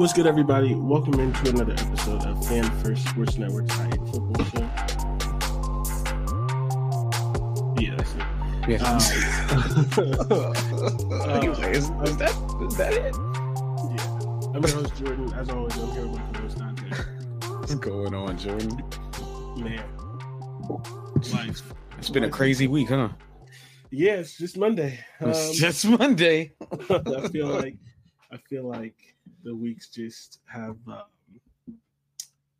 What's good, everybody? Welcome into another episode of Fan First Sports Network's High Football Show. Yeah, that's it. Yeah. Uh, Anyway, is, is that is that it? yeah. I'm your host, Jordan. As always, I'm here with my co-host, Dante. What's going on, Jordan? Man, life. It's been a crazy week, huh? Yeah, it's just Monday. Um, it's just Monday. I feel like I feel like the weeks just have um,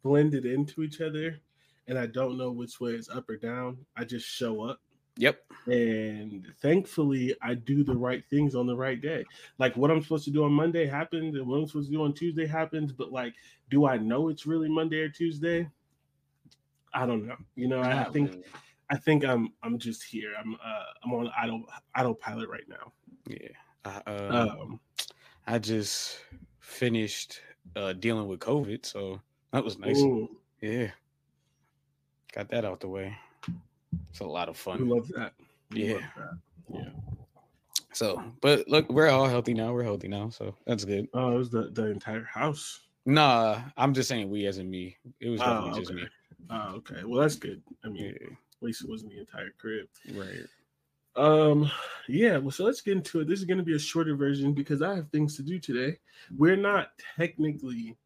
blended into each other, and I don't know which way is up or down. I just show up, Yep. and thankfully, I do the right things on the right day. Like what I'm supposed to do on Monday happens, and what I'm supposed to do on Tuesday happens. But like, do I know it's really Monday or Tuesday? I don't know. You know, I, I think. I think I'm I'm just here. I'm uh I'm on idle idle autopilot right now. Yeah. I, uh, Um, I just finished uh, dealing with COVID, so that was nice. ooh, Yeah. Got that out the way. It's a lot of we fun. love that. We Yeah. love that. Yeah. So, but look, we're all healthy now. We're healthy now, so that's good. Oh, it was the, the entire house. Nah, I'm just saying we as in me. It was Oh, definitely just okay. me. Oh, okay. Well, that's good. I mean, Yeah. at least it wasn't the entire crib. Right. Um, yeah. Well, so let's get into it. This is going to be a shorter version because I have things to do today. We're not technically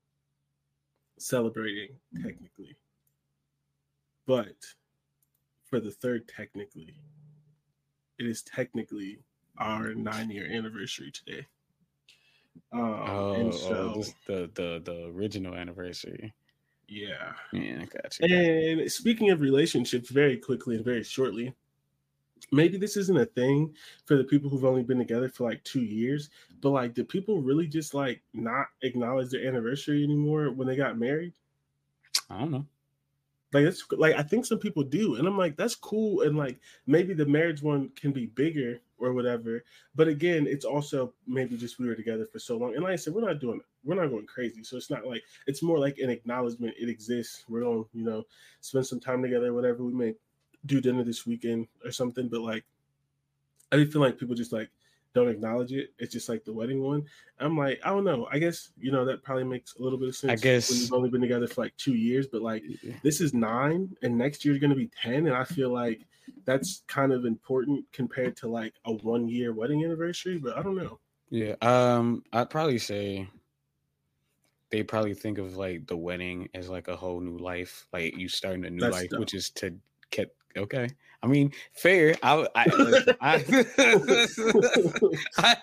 celebrating, technically, but for the third, technically, it is technically our nine-year anniversary today. Um, Oh, and oh, so this, the the the original anniversary. yeah. Yeah, I got you. And speaking of relationships, very quickly and very shortly, maybe this isn't a thing for the people who've only been together for like two years, but like, do people really just like not acknowledge their anniversary anymore when they got married? I don't know. Like, it's like I think some people do, and I'm like, that's cool, and like maybe the marriage one can be bigger or whatever. But again, it's also maybe just we were together for so long, and like I said, we're not doing we're not going crazy, so it's not like it's more like an acknowledgement it exists. We're gonna you know, spend some time together, whatever. We may do dinner this weekend or something, but like I do feel like people just like don't acknowledge it. It's just like the wedding one. I'm like, I don't know. I guess you know that probably makes a little bit of sense. I guess- you've only been together for like two years, but like this is nine and next year's going to be 10 and i feel like that's kind of important compared to like a one year wedding anniversary but i don't know Yeah. Um, I'd probably say they probably think of like the wedding as like a whole new life, like you starting a new That's life, dope. which is to get okay. I mean, fair. I I, I, I,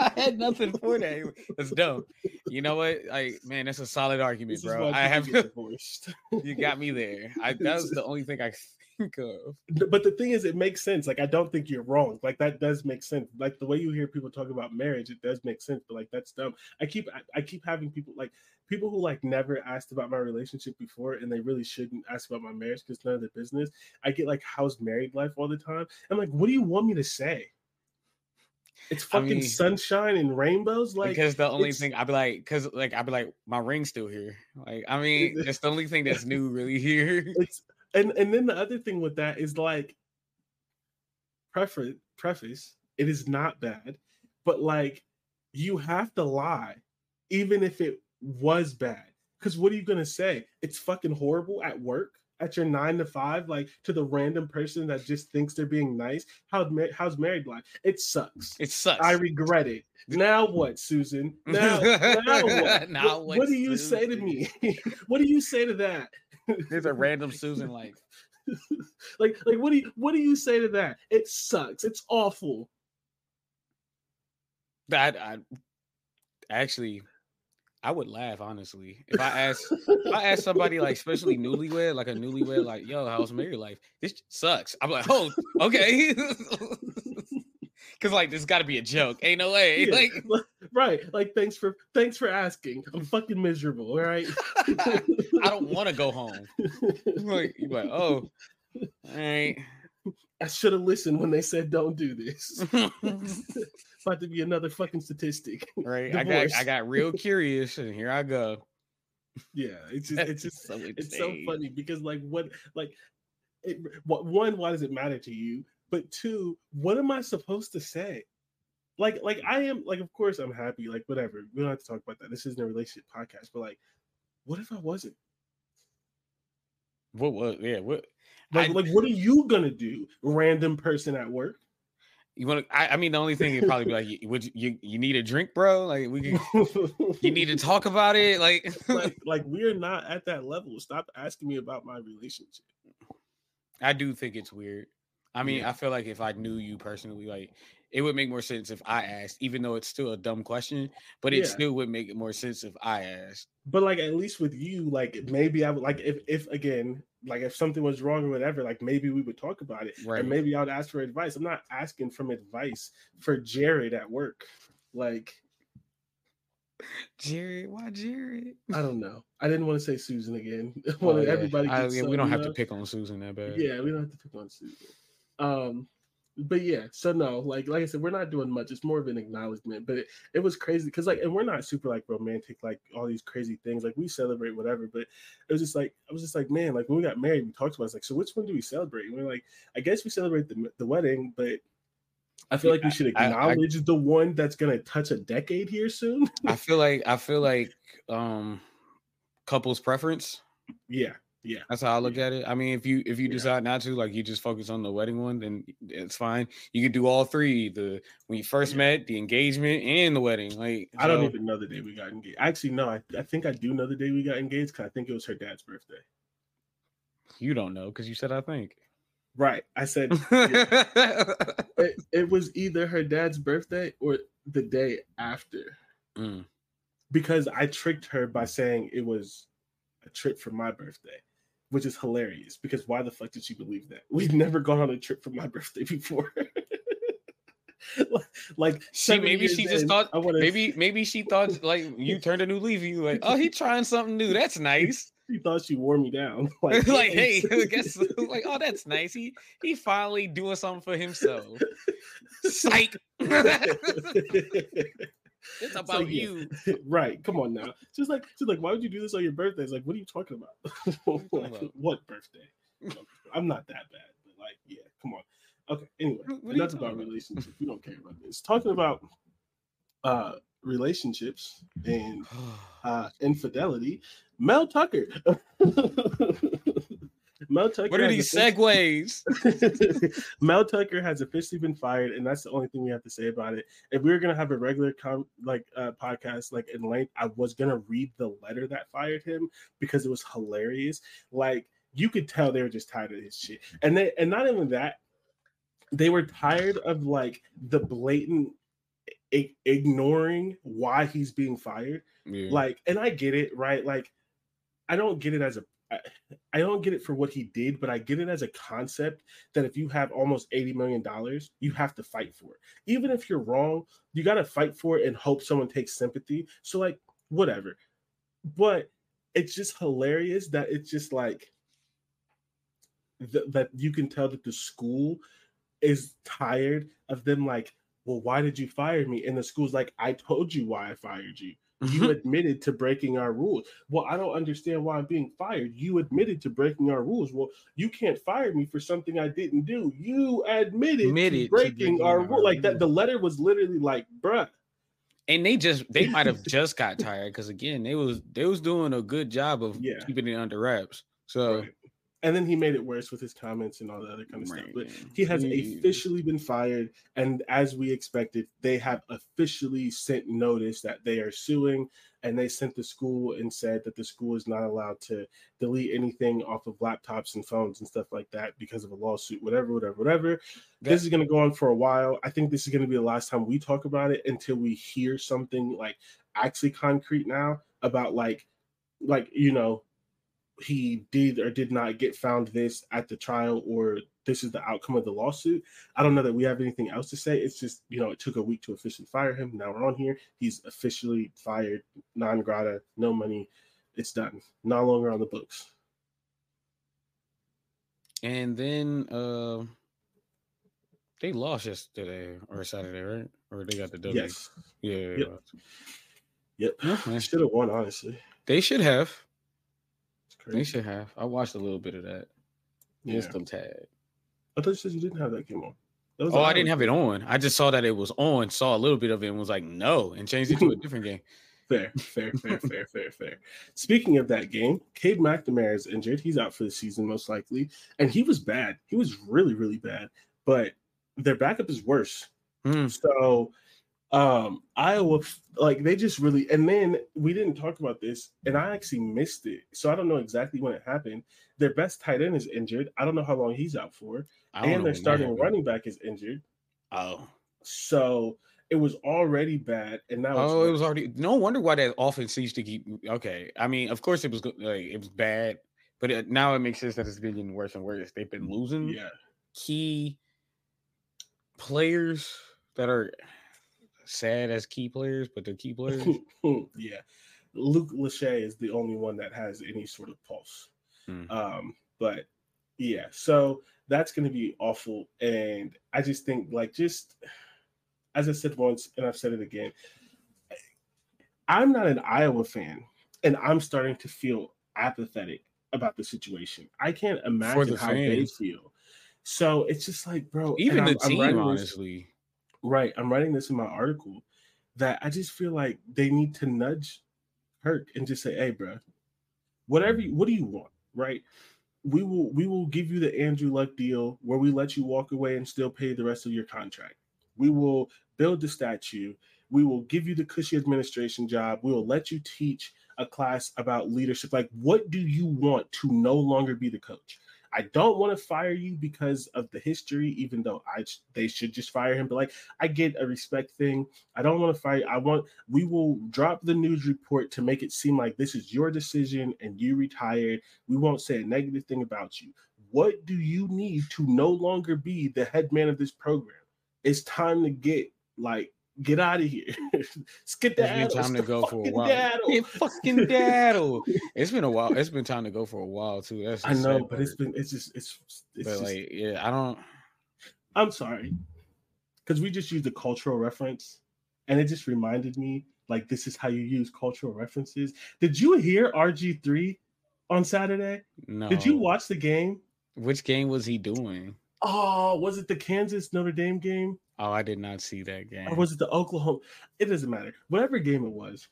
I had nothing for that. It's dope. You know what? Like, man, that's a solid argument, This bro. I have divorced you got me there. I that was the only thing I think of. but the thing is it makes sense like i don't think you're wrong like that does make sense like the way you hear people talk about marriage it does make sense but like that's dumb i keep I, I keep having people like people who like never asked about my relationship before and they really shouldn't ask about my marriage because it's none of their business i get like how's married life all the time i'm like what do you want me to say it's I fucking mean- sunshine and rainbows like because the only thing I'd be like, because like I'd be like, my ring's still here. Like, I mean, that's the only thing that's new really here. it's and and then the other thing with that is like preface preface it is not bad but like you have to lie even if it was bad. Because what are you gonna say? It's fucking horrible at work at your nine to five like to the random person that just thinks they're being nice? How's, ma- how's married life? It sucks. It sucks. i regret it. Now what susan? Now, now what? Now what, what, what do you say to me? What do you say to that There's a random Susan like, like like what do you what do you say to that? It sucks. It's awful. That I actually I would laugh honestly. If I asked if I asked somebody like especially newlywed like a newlywed like yo how's married life? This sucks. I'm like oh okay. Cause like this got to be a joke. Ain't no way. Yeah, Like right. Like thanks for thanks for asking. I'm fucking miserable. All right. I don't want to go home. Like you like, oh, all right. I should have listened when they said don't do this. About to be another fucking statistic. right. I got I got real curious, and here I go. Yeah, it's just it's just so it's so funny because like what like it, what one why does it matter to you but two what am i supposed to say like like i am like of course i'm happy like whatever we don't have to talk about that this isn't a relationship podcast but like what if i wasn't What was yeah? What like I- like what are you gonna do random person at work you want to? I, I mean, the only thing you'd probably be like, "You- would you, you you need a drink, bro? Like we can, you need to talk about it. Like like like we're not at that level stop asking me about my relationship I do think it's weird. I mean, Yeah. I feel like if I knew you personally, like it would make more sense if I asked, even though it's still a dumb question, but it Yeah. still would make more sense if I asked. but like at least with you like maybe i would like if if again like if something was wrong or whatever like maybe we would talk about it Right. and maybe i would ask for advice i'm not asking from advice for jared at work like Jared, why Jared? i don't know i didn't want to say susan again wanted Oh, yeah. everybody I- yeah, we don't have to pick on Susan that bad. yeah we don't have to pick on susan um but yeah so no like like i said we're not doing much. It's more of an acknowledgement but it, it was crazy because like and we're not super like romantic like all these crazy things like we celebrate whatever but it was just like i was just like man like when we got married we talked about it, like so which one do we celebrate? And we're like i guess we celebrate the, the wedding but i feel like we should I- I- acknowledge the one that's gonna touch a decade here soon. I feel like I feel like um couples preference. yeah yeah That's how I look at it. I mean, if you if you Yeah. decide not to, like you just focus on the wedding one, then it's fine. You could do all three: the when you first Yeah. met, the engagement, and the wedding. Like i don't so- even know the day we got engaged actually no i, I think i do know the day we got engaged because i think it was her dad's birthday You don't know because you said I think. right i said it, it was either her dad's birthday or the day after Mm. because I tricked her by saying it was a trip for my birthday, which is hilarious because why the fuck did she believe that? We've never gone on a trip for my birthday before. like, She maybe she just in, thought wanna, maybe maybe she thought like you turned a new leaf. You like oh he trying something new. That's nice. she thought she wore me down. Like, Like, hey, I guess like oh that's nice. He he finally doing something for himself. Psych. It's So, about yeah. you. right. Come on now. She's like, she's like, why would you do this on your birthday? It's like, what are you talking about? what birthday? I'm not that bad, but like, yeah, come on. Okay. Anyway, What- what are you enough about about? relationships. We don't care about this. Talking about uh relationships and uh infidelity. Mel Tucker. Mel Tucker. what are these segues? Mel Tucker has officially been fired, and that's the only thing we have to say about it. If we were gonna have a regular com- like uh, podcast like in length, I was gonna read the letter that fired him because it was hilarious. Like you could tell they were just tired of his shit, and they and not even that, they were tired of like the blatant i- ignoring why he's being fired Yeah. like and i get it right like i don't get it as a I- don't get it for what he did but i get it as a concept that if you have almost 80 million dollars you have to fight for it. Even if you're wrong you got to fight for it and hope someone takes sympathy. So like whatever. But it's just hilarious that it's just like th- that you can tell that the school is tired of them like well why did you fire me? And the school's like i told you why i fired you you mm-hmm. admitted to breaking our rules. Well, I don't understand why I'm being fired. You admitted to breaking our rules. Well, you can't fire me for something I didn't do. You admitted, Admitted to to breaking, our our rule. Like that, the letter was literally like, bruh. and they just they might have just got tired because again they was they was doing a good job of Yeah. keeping it under wraps. So Right. And then he made it worse with his comments and all the other kind of stuff. But he has officially been fired. And as we expected, they have officially sent notice that they are suing. And they sent the school and said that the school is not allowed to delete anything off of laptops and phones and stuff like that because of a lawsuit, whatever, whatever, whatever. this is going to go on for a while. I think this is going to be the last time we talk about it until we hear something like actually concrete now about like, like, you know, he did or did not get found this at the trial or this is the outcome of the lawsuit. I don't know that we have anything else to say. It's just, you know, it took a week to officially fire him. Now we're on here. He's officially fired, non grata, no money. It's done. No longer on the books. And then uh they lost yesterday or Saturday, right? Or they got the W. Yes. Yeah. Yep. Yep. Should have won, honestly. They should have. It's They should have. I watched a little bit of that. Yeah. Just a tad. I thought you said you didn't have that game on. That was Oh, I didn't have it on. I just saw that it was on, saw a little bit of it, and was like, no, and changed it to a different game. Fair, fair, fair, fair, fair, fair. Speaking of that game, Cade McNamara is injured. He's out for the season, most likely. And he was bad. He was really, really bad. But their backup is worse. Hmm. So um Iowa like they just really and then we didn't talk about this and I actually missed it. So I don't know exactly when it happened. Their best tight end is injured. I don't know how long he's out for. I don't know And their starting running back is injured. Oh, So it was already bad and now it's oh, it was already. No wonder why that offense used to keep. Okay, I mean, of course it was like it was bad, but it, now it makes sense that it's been getting worse and worse. They've been losing yeah. key players that are sad as key players, but they're key players. yeah. Luke Lachey is the only one that has any sort of pulse. Hmm. Um, but yeah, so that's going to be awful. And I just think, like, just as I said once, and I've said it again, I'm not an Iowa fan, and I'm starting to feel apathetic about the situation. I can't imagine the how they feel. So it's just like, bro, Even I'm- the I'm team, this- honestly. Right. I'm writing this in my article that I just feel like they need to nudge Kirk and just say, hey, bro, whatever you, what do you want? Right. We will we will give you the Andrew Luck deal where we let you walk away and still pay the rest of your contract. We will build the statue. We will give you the cushy administration job. We will let you teach a class about leadership. Like, what do you want to no longer be the coach? I don't want to fire you because of the history, even though I they should just fire him. But like, I get a respect thing. I don't want to fire. I want. We will drop the news report to make it seem like this is your decision and you retired. We won't say a negative thing about you. What do you need to no longer be the head man of this program? It's time to get like get out of here. Skip It's been that. time to go for a while. Yeah, fucking daddle. It's been a while. It's been time to go for a while too. That's I know, but it's been it's just it's it's just, like, yeah, I don't. I'm sorry. Because we just used a cultural reference and it just reminded me like this is how you use cultural references. Did you hear RG3 on Saturday? No. Did you watch the game? Which game was he doing? Oh, was it the Kansas Notre Dame game? Oh, I did not see that game. Or was it the Oklahoma? It doesn't matter. Whatever game it was.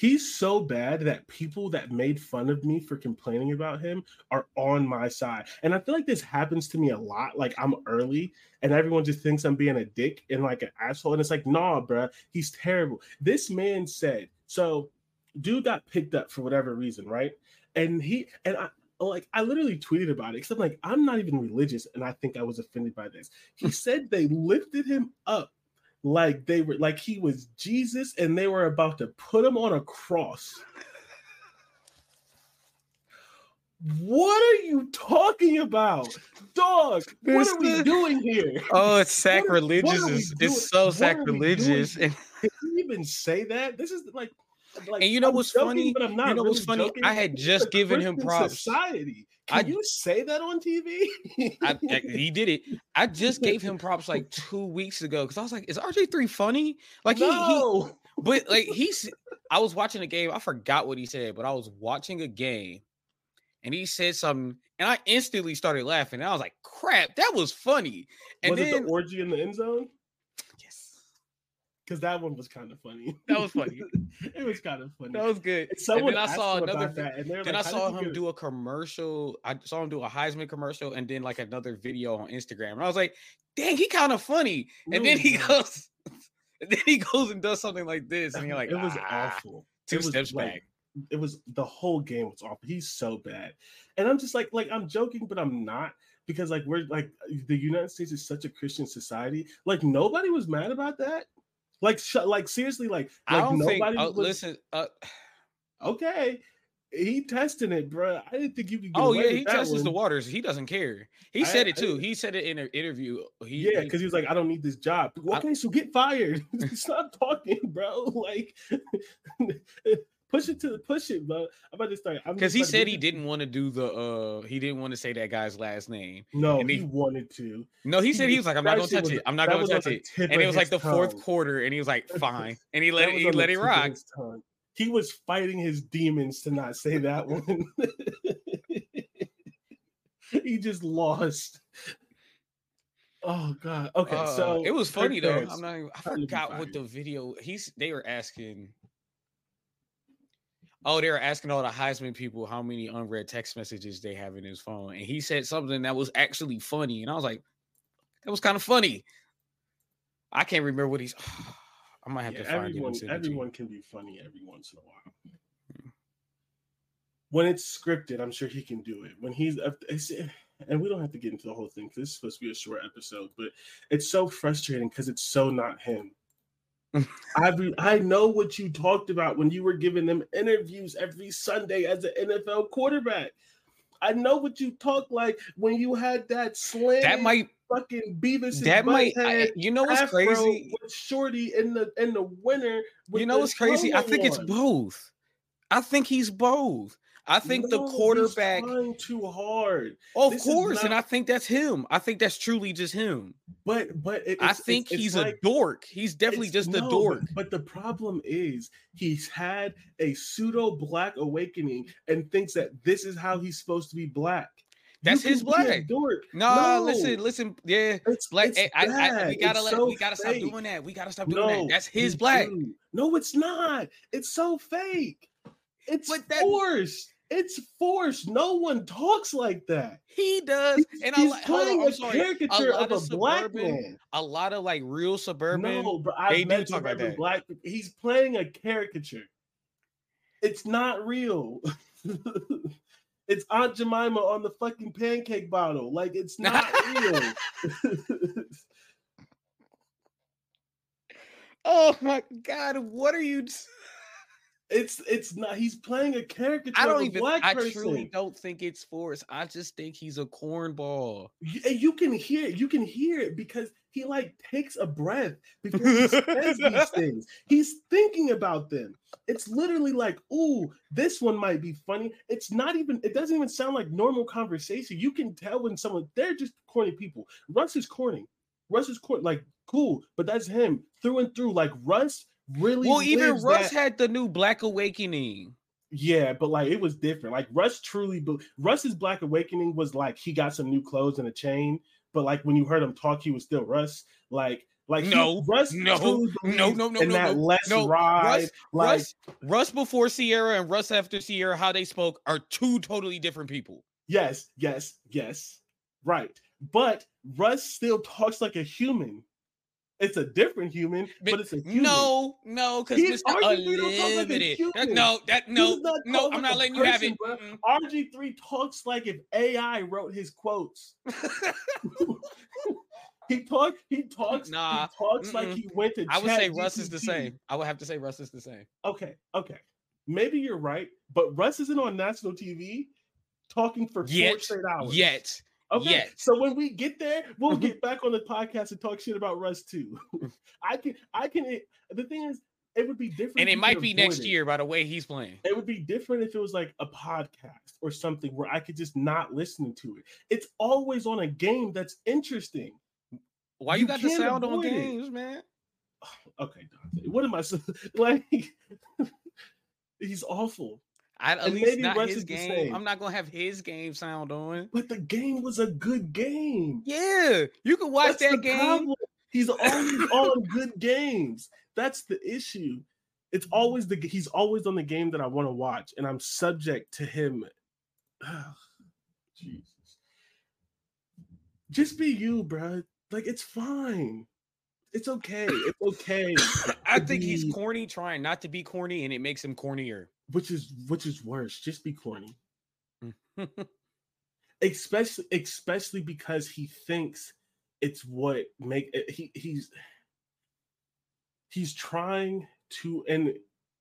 He's so bad that people that made fun of me for complaining about him are on my side. And I feel like this happens to me a lot. Like I'm early and everyone just thinks I'm being a dick and like an asshole. And it's like, nah, bruh, he's terrible. This man said, so dude got picked up for whatever reason, right? And he and I like I literally tweeted about it because I'm like, I'm not even religious, and I think I was offended by this. He hmm. said they lifted him up like they were like he was Jesus and they were about to put him on a cross. What are you talking about? Dog, what are we doing here? Oh, it's What are- what sacrilegious. are It's, so What are we doing? sacrilegious. And, Can you even say that? This is like, like And you know I'm what's joking, funny? But I'm not You know what's funny? joking. I had just given him props. Society. Can I- you say that on TV? I, I- he did it. I just gave him props like two weeks ago because I was like, "Is RG three funny?" Like he, he, no. but like he's. I was watching a game. I forgot what he said, but I was watching a game, and he said something, and I instantly started laughing. And I was like, "Crap, that was funny!" And was then it the orgy in the end zone? Because that one was kind of funny. that was funny. it was kind of funny. That was good. And someone I saw another that, and Then like, I saw him do a commercial. I saw him do a Heisman commercial, and then like another video on Instagram. And I was like, "Dang, he kind of funny." No, And then he goes, and then he goes and does something like this, and you're like, it was "Ah." awful. Two It was steps like- back. It was the whole game was awful. He's so bad, and I'm just like, like I'm joking, but I'm not because like we're like the United States is such a Christian society. Like nobody was mad about that. Like, sh- like seriously, like, I like don't think. Uh, listen, uh, okay. he testing it, bro. I didn't think you could. oh yeah, he tests the waters. He doesn't care. He I, said it too. I, he said it in an interview. He, yeah, because he, he, was like, "I don't need this job." Okay, I, so get fired. Stop talking, bro. Like, push it to the push it, bro. I'm about to start. Because he said he didn't want to do the. uh He didn't want to say that guy's last name. No, and he, he wanted to. No, he, he said he was like, "I'm not gonna touch it. I'm not gonna touch it." And it was like the tongue. fourth quarter, and he was like, "Fine," and he let it. He let it rock he was fighting his demons to not say that one. he just lost. Oh god. Okay, uh, so it was funny though. I'm not. Even, I forgot what the video. He's. They were asking. Oh, they were asking all the Heisman people how many unread text messages they have in his phone, and he said something that was actually funny, and I was like, "That was kind of funny." I can't remember what he's. I might have yeah, to find everyone. Everyone can be funny every once in a while. Hmm. When it's scripted, I'm sure he can do it. When he's and we don't have to get into the whole thing because this is supposed to be a short episode, but it's so frustrating because it's so not him. I I know what you talked about when you were giving them interviews every Sunday as an NFL quarterback. I know what you talk like when you had that slam. That might fucking Beavis. That might, I, you know what's crazy? With Shorty in the in the winter. You know what's crazy? I think it's both. I think he's both. I think no, the quarterback trying too hard. of this course, not... and I think that's him. I think that's truly just him. But but I think it's, he's it's a dork. He's definitely just no, a dork. But, but, the problem is he's had a pseudo black awakening and thinks that this is how he's supposed to be black. That's his black. Dork. No, no, listen, listen. Yeah, it's black. It's eh, I, I, we gotta let. So we gotta fake. stop doing that. We gotta stop doing no, that. That's his black. Dude. No, it's not. It's so fake. It's but that, forced. It's forced. No one talks like that. He does. He's, and he's I, playing a caricature a of, of a black man. A lot of like real suburban. No, but I do talk about that. Black. He's playing a caricature. It's not real. it's Aunt Jemima on the fucking pancake bottle. Like it's not real. oh my god, what are you? It's it's not. He's playing a caricature. I don't even. I person. truly don't think it's forced. I just think he's a cornball. You, you can hear it. You can hear it because he like takes a breath because he says these things. He's thinking about them. It's literally like, "Ooh, this one might be funny." It's not even. It doesn't even sound like normal conversation. You can tell when someone they're just corny people. Russ is corny. Russ is corny. Like cool, but that's him through and through. Like Russ really well even russ that... had the new black awakening yeah but like it was different like russ truly russ's black awakening was like he got some new clothes and a chain but like when you heard him talk he was still russ like like no, he, Russ no, no, no, no, no, that no, less no. ride, Russ, like Russ, Russ before Ciara and Russ after Ciara, how they spoke are two totally different people. Yes, yes, yes, right. But Russ still talks like a human. It's a different human, but, but it's a human. No, no, because Mr. Unlimited. Like no, that no, no, I'm not letting person, you have it. RG3 mm. talks like if AI wrote his quotes. he talks. He talks. Nah, he talks mm-mm. like he went to. I would say Russ is the same. I would have to say Russ is the same. Okay, okay, maybe you're right, but Russ isn't on national TV talking for yet, four straight hours yet. Okay. Yes. So when we get there, we'll mm-hmm. get back on the podcast and talk shit about Russ too. I can, I can. It, the thing is, it would be different, and it might be next it. year by the way he's playing. It would be different if it was like a podcast or something where I could just not listen to it. It's always on a game that's interesting. Why you, you got the sound on games, it. man? Okay, Dante. What am I like? he's awful. I, at and least not his game. I'm not gonna have his game sound on. But the game was a good game. Yeah, you can watch That's that game. Problem. He's always on good games. That's the issue. It's always the he's always on the game that I want to watch, and I'm subject to him. Jesus. Just be you, bro. Like it's fine. It's okay. It's okay. I think he's corny, trying not to be corny, and it makes him cornier which is which is worse. Just be corny. Mm. especially especially because he thinks it's what make eh, he he's he's trying to and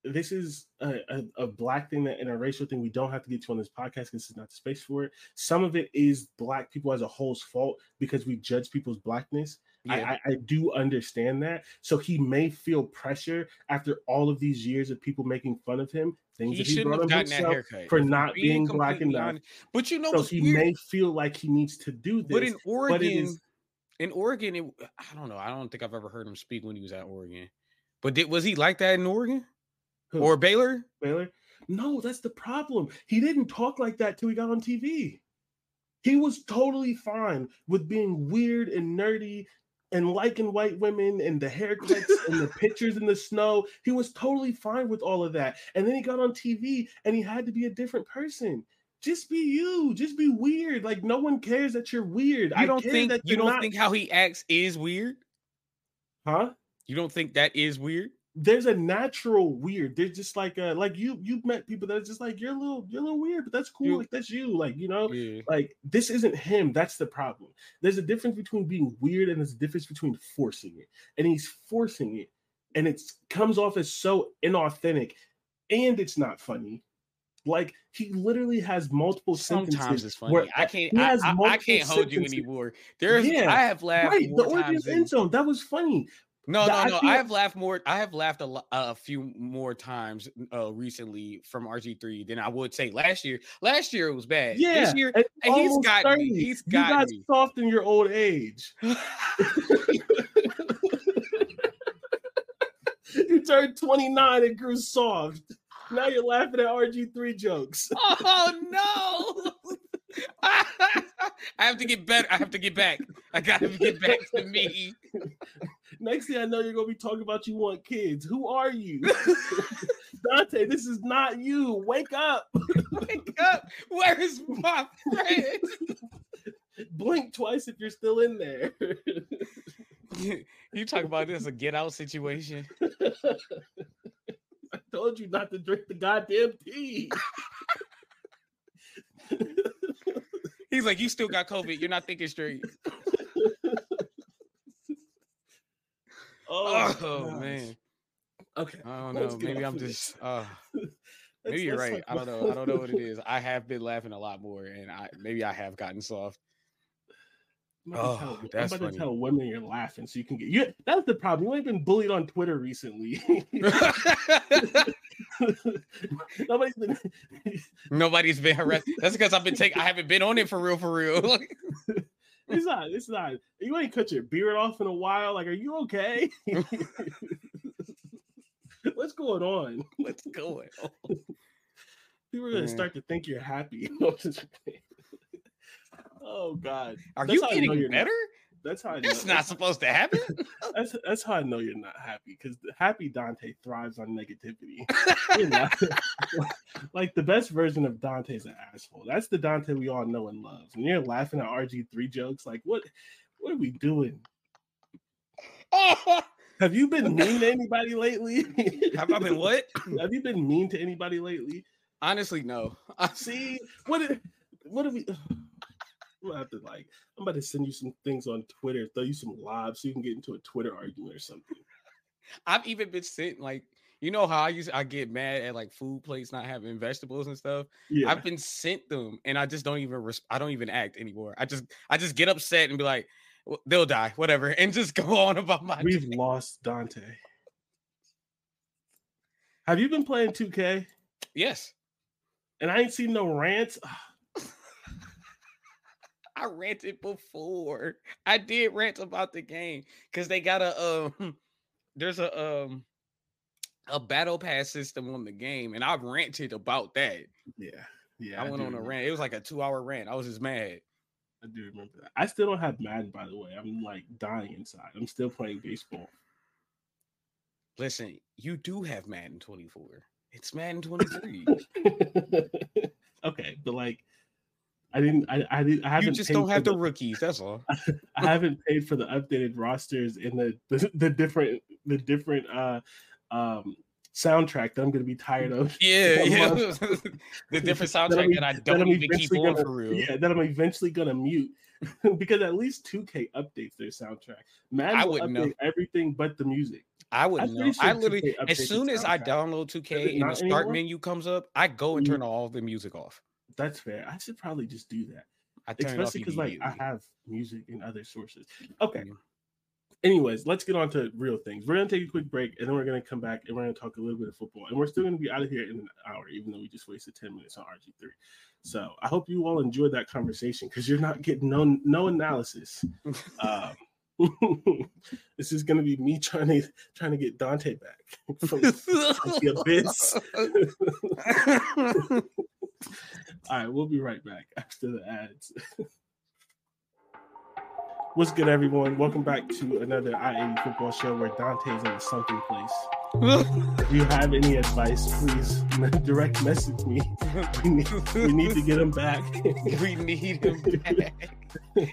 this is a, a, a, black thing that and a racial thing we don't have to get to on this podcast because this is not the space for it. Some of it is black people as a whole's fault because we judge people's blackness. Yeah. I, I, do understand that. So he may feel pressure after all of these years of people making fun of him. Things he that he brought on himself for not being, being black enough. But you know, so he weird. may feel like he needs to do this. But in Oregon, but is, in Oregon, it, I don't know. I don't think I've ever heard him speak when he was at Oregon. But did, was he like that in Oregon? Who? Or Baylor? Baylor? No, that's the problem. He didn't talk like that till he got on TV. He was totally fine with being weird and nerdy and liking white women and the haircuts and the pictures in the snow. He was totally fine with all of that. And then he got on TV and he had to be a different person. Just be you. Just be weird. Like no one cares that you're weird. You I don't think that you don't not... think how he acts is weird? Huh? You don't think that is weird? There's a natural weird. There's just like a like you you've met people that's just like you're a little you're a little weird, but that's cool. You, like that's you. Like you know, yeah. like this isn't him. That's the problem. There's a difference between being weird and there's a difference between forcing it. And he's forcing it, and it comes off as so inauthentic, and it's not funny. Like he literally has multiple Sometimes it's funny. I can't. I, I, I, can't hold you anymore. There's. Yeah, I have laughed. Right, the Oregon end zone that was funny. No, no, no. I, I have laughed more. I have laughed a, a few more times uh, recently from RG three than I would say last year. Last year it was bad. Yeah, this year and he's got 30. me. He's got, you got me. soft in your old age. you turned twenty nine and grew soft. Now you're laughing at RG three jokes. Oh no! I have to get better. I have to get back. I gotta get back to me. Next thing I know, you're gonna be talking about you want kids. Who are you? Dante, this is not you. Wake up. Wake up. Where is my friend? Blink twice if you're still in there. you talk about this a get out situation. I told you not to drink the goddamn tea. He's like, you still got COVID. You're not thinking straight. Oh, oh man. Okay. I don't know. Maybe I'm just. Uh, maybe you're right. Like, I don't know. I don't know what it is. I have been laughing a lot more, and I maybe I have gotten soft. I'm about, oh, to, tell, that's I'm about to tell women you're laughing so you can get you. That's the problem. You ain't been bullied on Twitter recently. Nobody's been. Nobody's been harassed. That's because I've been taking. I haven't been on it for real, for real. It's not. It's not. You ain't cut your beard off in a while. Like, are you okay? What's going on? What's going on? People are gonna start to think you're happy. oh God! Are That's you getting better? That's how I That's not supposed to happen. that's that's how I know you're not happy because happy Dante thrives on negativity. like the best version of Dante is an asshole. That's the Dante we all know and love. And you're laughing at RG3 jokes, like what what are we doing? Have you been mean to anybody lately? Have I been what? Have you been mean to anybody lately? Honestly, no. I see what what are we I'm gonna have to like, I'm about to send you some things on Twitter, throw you some lobs so you can get into a Twitter argument or something. I've even been sent like, you know how I used I get mad at like food plates not having vegetables and stuff. Yeah, I've been sent them, and I just don't even res- I don't even act anymore. I just I just get upset and be like, well, they'll die, whatever, and just go on about my. We've day. lost Dante. Have you been playing 2K? Yes. And I ain't seen no rants. Ah. I ranted before. I did rant about the game because they got a um there's a um a battle pass system on the game, and I've ranted about that. Yeah. Yeah. I, I went on a rant. It was like a two hour rant. I was just mad. I do remember that. I still don't have Madden, by the way. I'm like dying inside. I'm still playing baseball. Listen, you do have Madden 24. It's Madden 23. okay, but like I didn't. I, I didn't. I haven't. You just don't have the, the, rookies. That's all. I haven't paid for the updated rosters in the the, the different the different uh um soundtrack that I'm going to be tired of. Yeah, yeah. the different soundtrack that, that I don't that even keep on gonna, for real. Yeah, that I'm eventually going to mute because at least 2K updates their soundtrack. Man, I update know. everything but the music. I wouldn't know. sure I literally, as soon as I download 2K and the start anymore? menu comes up, I go and Mm. turn all the music off. That's fair. I should probably just do that, especially because like I have music in other sources. Okay. Yeah. Anyways, let's get on to real things. We're gonna take a quick break, and then we're gonna come back and we're gonna talk a little bit of football. And we're still gonna be out of here in an hour, even though we just wasted ten minutes on RG three. So I hope you all enjoyed that conversation because you're not getting no no analysis. Um, this is gonna be me trying to trying to get Dante back from the abyss. All right, we'll be right back after the ads. What's good, everyone? Welcome back to another I-80 football show where Dante's in a sunken place. If you have any advice, please direct message me. We need, we need to get him back. we need him back.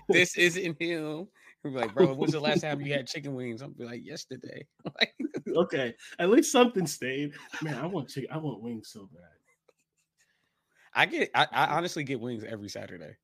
this isn't him. We're like, bro, when's the last time you had chicken wings? I'm be like, yesterday. Like, okay, at least something stayed. Man, I want chicken. I want wings so bad. I get, I, I honestly get wings every Saturday.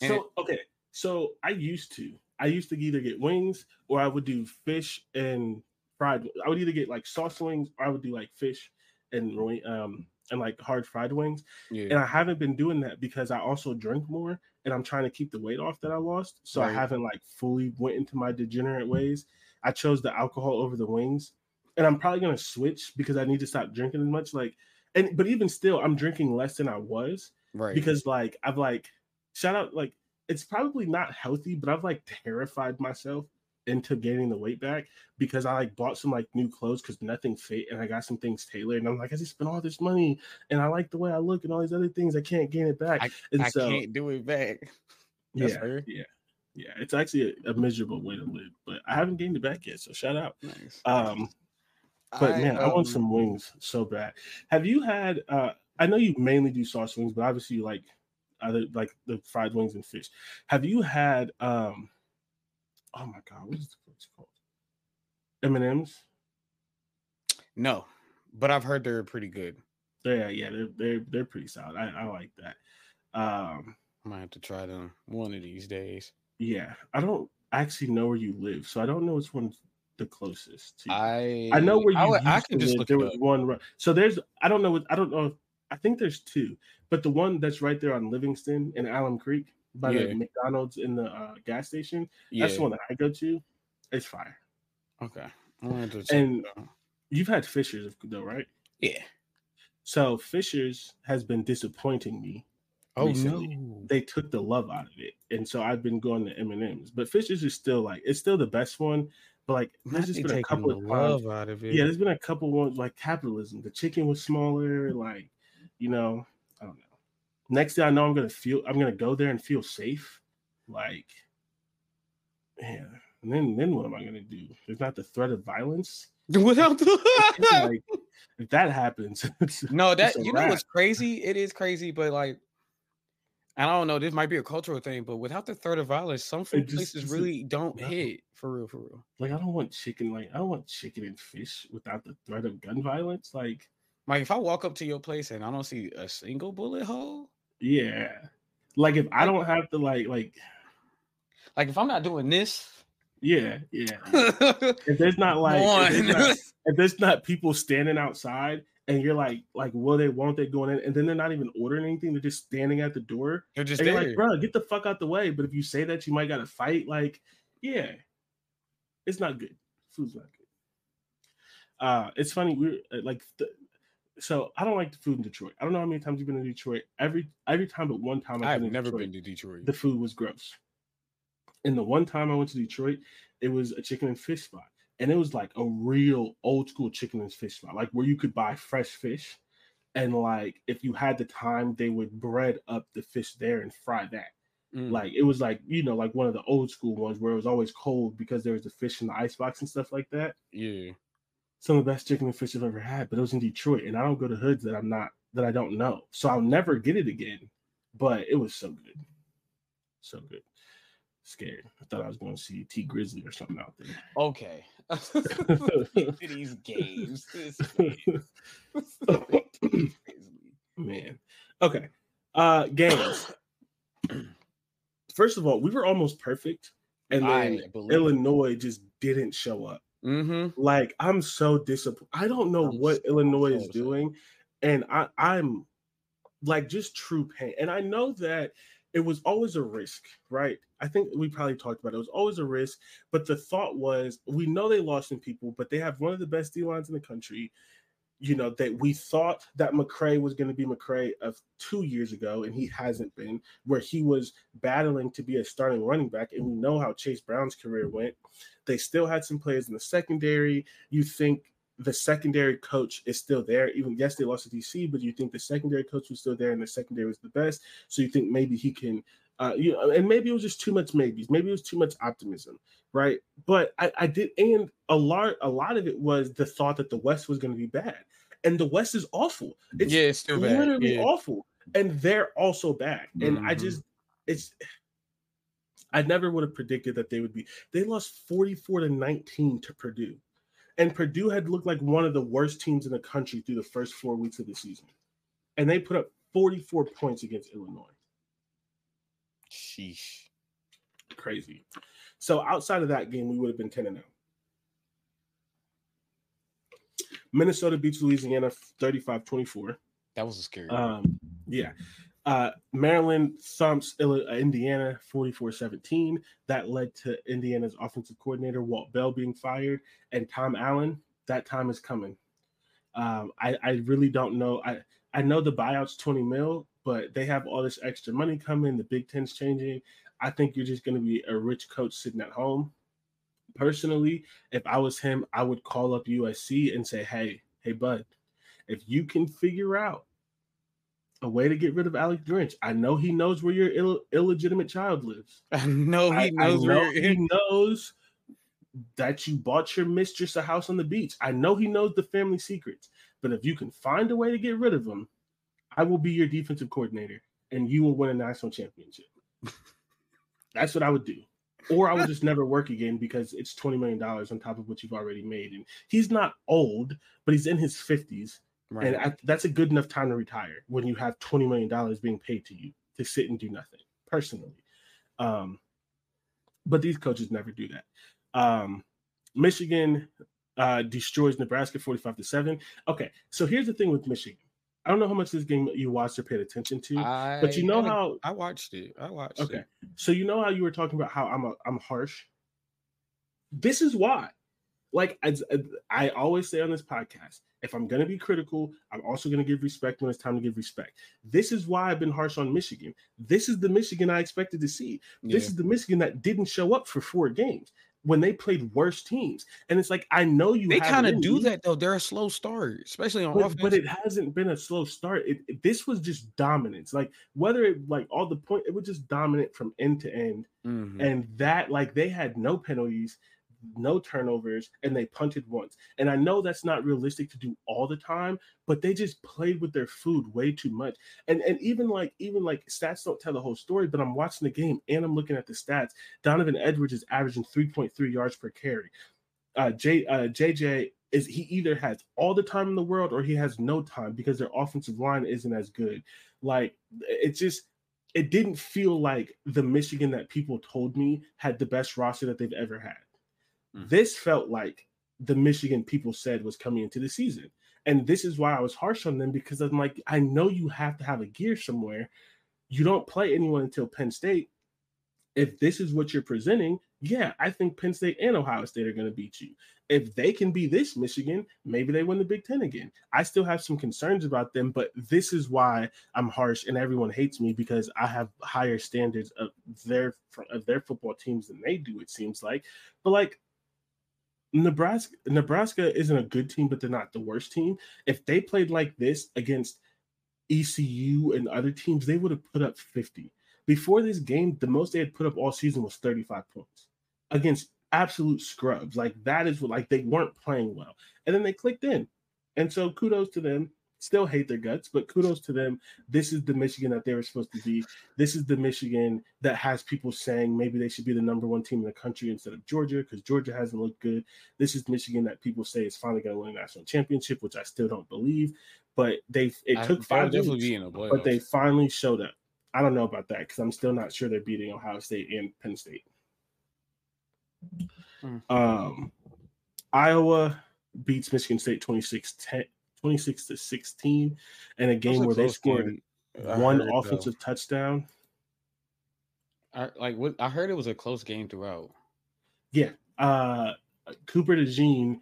And So okay, so I used to. I used to either get wings or I would do fish and fried. I would either get like sauce wings or I would do like fish and um and like hard fried wings. Yeah, And I haven't been doing that because I also drink more and I'm trying to keep the weight off that I lost. So I haven't like fully went into my degenerate ways. I chose the alcohol over the wings. And I'm probably gonna switch because I need to stop drinking as much. Like and but even still, I'm drinking less than I was right. because like I've like shout out like it's probably not healthy, but I've like terrified myself into gaining the weight back because I like bought some like new clothes because nothing fit and I got some things tailored and I'm like I just spent all this money and I like the way I look and all these other things I can't gain it back and so I so can't do it back. That's yeah fair. yeah yeah it's actually a, a miserable way to live but I haven't gained it back yet so shout out Nice. um but man I want um, some wings so bad. Have you had uh I know you mainly do sauce wings but obviously you like other like the fried wings and fish. Have you had um oh my god what is it called? M&ms No, but I've heard they're pretty good. yeah yeah they're they're, they're pretty solid. I, I like that. Um I might have to try them one of these days. yeah i don't actually know where you live so i don't know which one's the closest to you. I I know where you I, I can just look There was up. one. So there's I don't know. I don't know. if- I think there's two, but the one that's right there on Livingston and Alum Creek by Yeah. the McDonald's in the uh, gas station. Yeah. That's the one that I go to. It's fire. Okay. I'm gonna have to check And- You've had Fishers though, right? yeah. So Fishers has been disappointing me. Oh recently. no. They took the love out of it, and so I've been going to M and M's. But Fishers is still like it's still the best one. But like there's just been a couple of times love out of it. yeah, there's been a couple ones like capitalism. The chicken was smaller, like you know, I don't know. Next thing I know, I'm gonna feel I'm gonna go there and feel safe. Like, yeah. And then then what am I gonna do? There's not the threat of violence. Without the like, if that happens, No, that you know what's crazy? It is crazy, but like I don't know, this might be a cultural thing, but without the threat of violence, some food just- places really don't no. hit for real, for real. like I don't want chicken. Like I don't want chicken and fish without the threat of gun violence. Like, Like if I walk up to your place and I don't see a single bullet hole, yeah. Like if I don't have to like like like if I'm not doing this, yeah yeah. If there's not like if there's not, if there's not people standing outside and you're like like will they won't they going in and then they're not even ordering anything they're just standing at the door they're just and you're there. like bro get the fuck out the way but if you say that you might gotta fight like yeah it's not good food's not good uh it's funny we're uh, like the, so i don't like the food in detroit i don't know how many times you've been to detroit every every time but one time I've been never Detroit, been to Detroit. the food was gross. And the one time I went to Detroit, it was a chicken and fish spot. And it was like a real old school chicken and fish spot, like where you could buy fresh fish. And like if you had the time, they would bread up the fish there and fry that. Mm. Like it was like, you know, like one of the old school ones where it was always cold because there was the fish in the icebox and stuff like that. yeah. Some of the best chicken and fish I've ever had, but it was in Detroit. And I don't go to hoods that I'm not that I don't know. So I'll never get it again. But it was so good. So good. Scared. I thought I was going to see Tee Grizzley or something out there. Okay. These games. This Man. Okay. Uh games. First of all, we were almost perfect. And then it. Illinois just didn't show up. Mm-hmm. Like I'm so disappointed. I don't know I'm what so Illinois is doing, and I I'm like just true pain. And I know that it was always a risk, right? I think we probably talked about it. It was always a risk, but the thought was we know they lost some people, but they have one of the best D lines in the country. You know that we thought that McCray was going to be McCray of two years ago, and he hasn't been. Where he was battling to be a starting running back, and we know how Chase Brown's career went. They still had some players in the secondary. You think the secondary coach is still there. Even yes, they lost to DC, but you think the secondary coach was still there and the secondary was the best. So you think maybe he can, uh, you know, and maybe it was just too much maybes. Maybe it was too much optimism, right? But I, I did, and a lot, a lot of it was the thought that the West was going to be bad, and the West is awful. It's yeah, it's still bad. literally Yeah. awful, and they're also bad. And I Mhm. just, it's. I never would have predicted that they would be. They lost 44 to 19 to Purdue. And Purdue had looked like one of the worst teams in the country through the first four weeks of the season. And they put up 44 points against Illinois. Sheesh. Crazy. So outside of that game, we would have been 10 and 0. Minnesota beats Louisiana 35 24. That was a scary. Um, yeah. Uh, Maryland thumps uh, Indiana 44 17. That led to Indiana's offensive coordinator, Walt Bell, being fired, and Tom Allen. That time is coming. Um, I, I really don't know. I, I know the buyout's 20 mil, but they have all this extra money coming. The Big Ten's changing. I think you're just going to be a rich coach sitting at home. Personally, if I was him, I would call up USC and say, hey, hey, bud, if you can figure out a way to get rid of Alex Grinch. I know he knows where your Ill- illegitimate child lives. I know he I- I knows know where he knows that you bought your mistress a house on the beach. I know he knows the family secrets. But if you can find a way to get rid of him, I will be your defensive coordinator and you will win a national championship. That's what I would do. Or I would just never work again because it's $20 million on top of what you've already made. And he's not old, but he's in his 50s. Right. And I, that's a good enough time to retire when you have $20 million being paid to you to sit and do nothing personally. Um, but these coaches never do that. Um, Michigan uh, destroys Nebraska 45 to 7. Okay, so here's the thing with Michigan. I don't know how much this game you watched or paid attention to, I but you know a- how I watched it. I watched Okay. it. so you know how you were talking about how I'm a, I'm harsh. This is why. Like as, I always say on this podcast, if I'm going to be critical, I'm also going to give respect when it's time to give respect. This is why I've been harsh on Michigan. This is the Michigan I expected to see. This Yeah. is the Michigan that didn't show up for four games when they played worse teams. And it's like I know you They kind of do that though. They're a slow start, especially on but, offense. but it hasn't been a slow start. It, it- this was just dominance. Like whether it like all the point, it was just dominant from end to end. Mhm. And that like they had no penalties, no turnovers, and they punted once. And I know that's not realistic to do all the time, but they just played with their food way too much. And and even like even like stats don't tell the whole story, but I'm watching the game and I'm looking at the stats. Donovan Edwards is averaging 3.3 yards per carry. Uh J uh JJ is he either has all the time in the world or he has no time because their offensive line isn't as good. Like it's just it didn't feel like the Michigan that people told me had the best roster that they've ever had. Mhm. This felt like the Michigan people said was coming into the season. And this is why I was harsh on them because I'm like, I know you have to have a gear somewhere. You don't play anyone until Penn State. If this is what you're presenting, yeah, I think Penn State and Ohio State are going to beat you. If they can be this Michigan, maybe they win the Big Ten again. I still have some concerns about them, but this is why I'm harsh and everyone hates me because I have higher standards of their of their football teams than they do. It seems like, but like Nebraska, Nebraska isn't a good team, but they're not the worst team. If they played like this against ECU and other teams, they would have put up 50. Before this game, the most they had put up all season was 35 points against absolute scrubs. Like that is what like they weren't playing well. And then they clicked in. And so kudos to them. Still hate their guts, but kudos to them. This is the Michigan that they were supposed to be. This is the Michigan that has people saying maybe they should be the number one team in the country instead of Georgia because Georgia hasn't looked good. This is Michigan that people say is finally going to win a national championship, which I still don't believe. But they it I- took they'll five definitely weeks, be in the but they finally showed up. I don't know about that because I'm still not sure they're beating Ohio State and Penn State. Hmm. Um, Iowa beats Michigan State 26 10, 26 to 16 in a game where they scored game. One heard, though. offensive touchdown. I, like what I heard it was a close game throughout. Yeah. Uh Cooper DeJean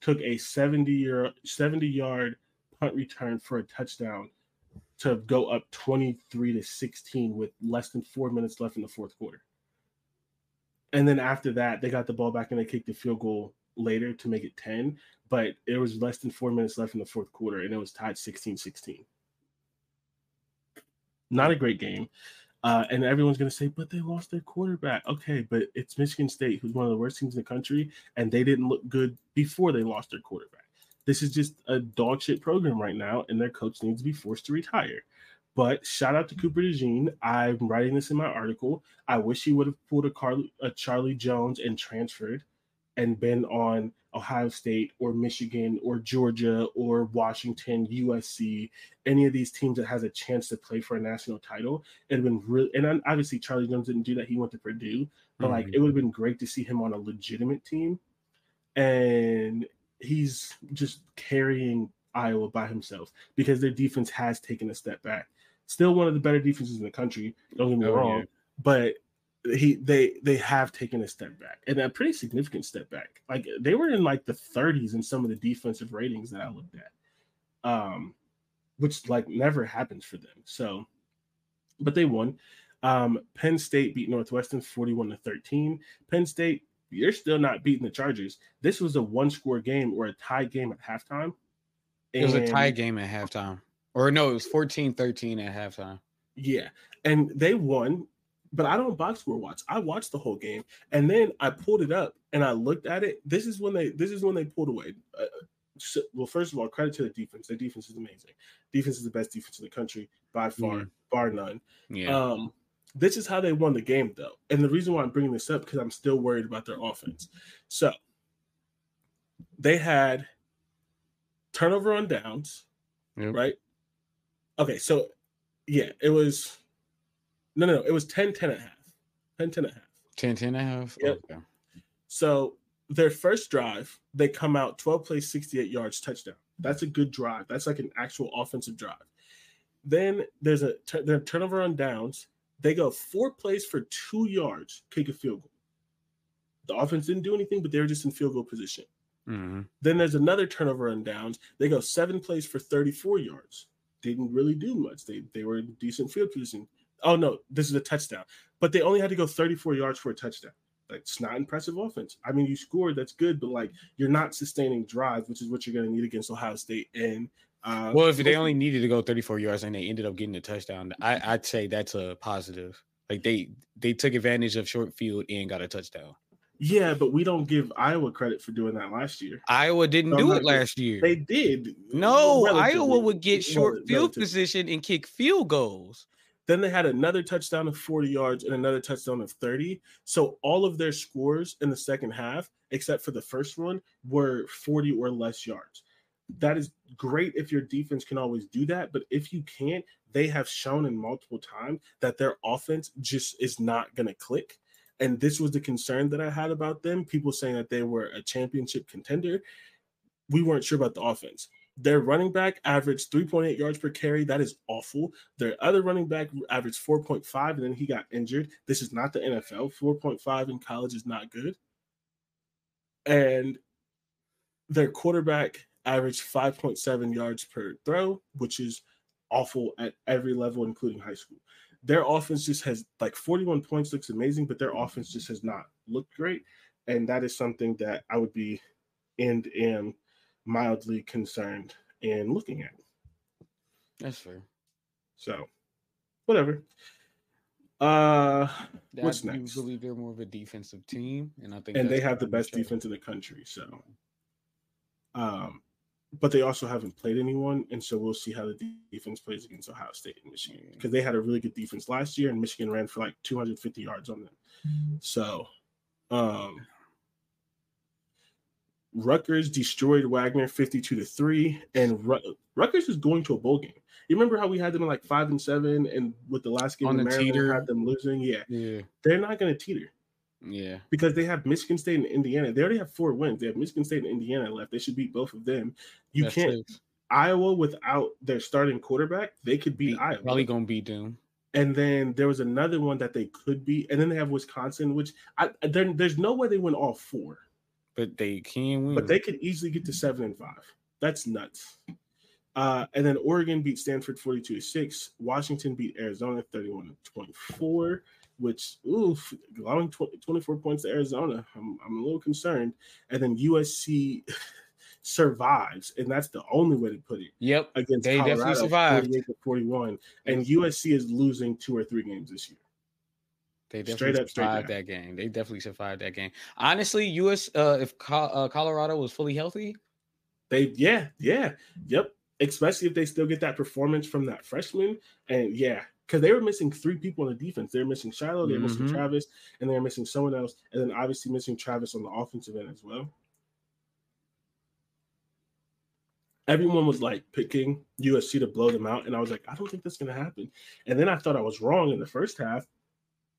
took a 70 year 70 yard punt return for a touchdown to go up 23 to 16 with less than four minutes left in the fourth quarter. And then after that, they got the ball back and they kicked the field goal later to make it 10. But it was less than four minutes left in the fourth quarter and it was tied 16 16. Not a great game. Uh, and everyone's going to say, but they lost their quarterback. Okay, but it's Michigan State, who's one of the worst teams in the country, and they didn't look good before they lost their quarterback. This is just a dog shit program right now, and their coach needs to be forced to retire. But shout out to Cooper DeJean. I'm writing this in my article. I wish he would have pulled a, Carly, a Charlie Jones and transferred and been on Ohio State or Michigan or Georgia or Washington, USC, any of these teams that has a chance to play for a national title. It'd been really, and obviously Charlie Jones didn't do that. He went to Purdue, but like Mhm. it would have been great to see him on a legitimate team. And he's just carrying Iowa by himself because their defense has taken a step back. Still one of the better defenses in the country. Don't get me Oh, wrong, yeah. but he they they have taken a step back and a pretty significant step back. Like they were in like the 30s in some of the defensive ratings that I looked at, um, which like never happens for them. So, but they won. Um, Penn State beat Northwestern 41 to 13. Penn State, you're still not beating the Chargers. This was a one score game or a tie game at halftime. It was a tie game at halftime. Or no, it was 14-13 at halftime. Yeah, and they won, but I don't box score watch. I watched the whole game, and then I pulled it up and I looked at it. This is when they this is when they pulled away. Uh, so- well, first of all, credit to the defense. Their defense is amazing. Defense is the best defense in the country by far, Mhm. bar none. Yeah. Um, this is how they won the game, though, and the reason why I'm bringing this up because I'm still worried about their offense. So they had turnover on downs, Yep. right? Okay, so yeah, it was no, no, no, it was 10, 10 and a half. 10, 10 and a half. 10, 10 and a half. Yep. Okay. So their first drive, they come out 12 plays, 68 yards, touchdown. That's a good drive. That's like an actual offensive drive. Then there's a tur- their turnover on downs. They go four plays for two yards, kick a field goal. The offense didn't do anything, but they were just in field goal position. Mhm. Then there's another turnover on downs. They go seven plays for 34 yards. Didn't really do much. They they were in decent field position. Oh no, this is a touchdown. But they only had to go 34 yards for a touchdown. That's not impressive offense. I mean, you scored, that's good, but like you're not sustaining drives, which is what you're going to need against Ohio State. And uh, Well, if they only needed to go 34 yards and they ended up getting a touchdown, I, I'd say that's a positive. Like they they took advantage of short field and got a touchdown. yeah, but we don't give Iowa credit for doing that last year. Iowa didn't No, do it last year. They did. no. Iowa would get short field relatively. position and kick field goals. Then they had another touchdown of 40 yards and another touchdown of 30. So all of their scores in the second half, except for the first one, were 40 or less yards. That is great if your defense can always do that. But if you can't, they have shown in multiple times that their offense just is not going to click. And this was the concern that I had about them. People saying that they were a championship contender. We weren't sure about the offense. Their running back averaged 3.8 yards per carry. That is awful. Their other running back averaged 4.5, and then he got injured. This is not the NFL. 4.5 in college is not good. And their quarterback averaged 5.7 yards per throw, which is awful at every level, including high school. Their offense just has like 41 points, looks amazing, but their offense just has not looked great. And that is something that I would be and am mildly concerned in looking at. That's fair. So, whatever. Uh, what's I next? believe they're more of a defensive team, and I think and they have the best defense in the country. So, um, but they also haven't played anyone, and so we'll see how the defense plays against Ohio State and Michigan because they had a really good defense last year, and Michigan ran for like 250 yards on them. So, um, Rutgers destroyed Wagner 52 to three, and Ru- Rutgers is going to a bowl game. You remember how we had them in like five and seven, and with the last game On the Maryland teeter. had them losing? Yeah, Yeah. they're not going to teeter. Yeah. Because they have Michigan State and Indiana. They already have four wins. They have Michigan State and Indiana left. They should beat both of them. You That's can't it. Iowa without their starting quarterback, they could beat They Iowa. Probably gonna beat them. And then there was another one that they could beat, and then they have Wisconsin, which I there, there's no way they win all four, But they can win. but they could easily get to seven and five. That's nuts. Uh, and then Oregon beat Stanford 42 to 6. Washington beat Arizona 31 to 24, which, oof, allowing 20, 24 points to Arizona. I'm, I'm a little concerned. And then USC survives, and that's the only way to put it Yep. against They definitely Colorado, survived. 48 to 41. And USC is losing two or three games this year. They definitely up, survived that game. They definitely survived that game. Honestly, US uh if Co- uh, Colorado was fully healthy, They, yeah, yeah, yep. Especially if they still get that performance from that freshman. And yeah, because they were missing three people on the defense. They were missing Shiloh, they were missing. Travis, and they're missing someone else. And then obviously missing Travis on the offensive end as well. Everyone was like picking USC to blow them out. And I was like, I don't think that's going to happen. And then I thought I was wrong in the first half.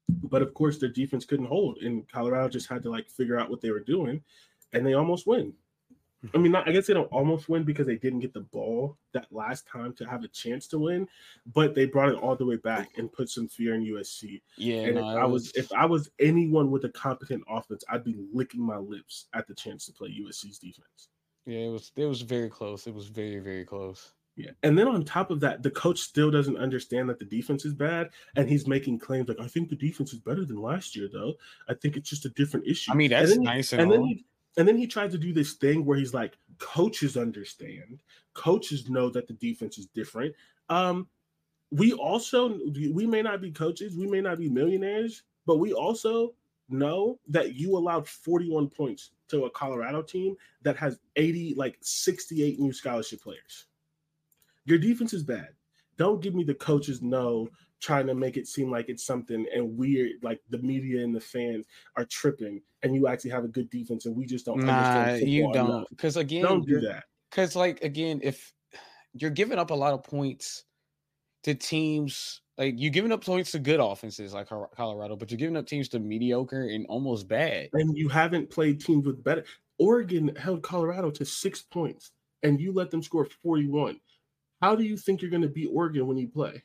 But of course, their defense couldn't hold. And Colorado just had to like figure out what they were doing. And they almost win. I mean, not, I guess they don't almost win because they didn't get the ball that last time to have a chance to win, but they brought it all the way back and put some fear in USC. yeah, and no, if I was if I was anyone with a competent offense, I'd be licking my lips at the chance to play USC's defense. yeah, it was it was very close. It was very very close. Yeah. And then on top of that, the coach still doesn't understand that the defense is bad. And he's making claims like, I think the defense is better than last year, though. I think it's just a different issue. I mean, And that's then he- nice and, and then all. he and then he tried to do this thing where he's like coaches understand coaches know that the defense is different um we also we may not be coaches we may not be millionaires but we also know that you allowed 41 points to a colorado team that has 80 like 68 new scholarship players your defense is bad. Don't give me the coaches no trying to make it seem like it's something and weird like the media and the fans are tripping and you actually have a good defense and we just don't Nah, understand you don't. Because again, don't do that. because like again if you're giving up a lot of points to teams like you're giving up points to good offenses like colorado but you're giving up teams to mediocre and almost bad. And you haven't played teams with better oregon held colorado to six points and you let them score 41 how do you think you're going to beat oregon when you play?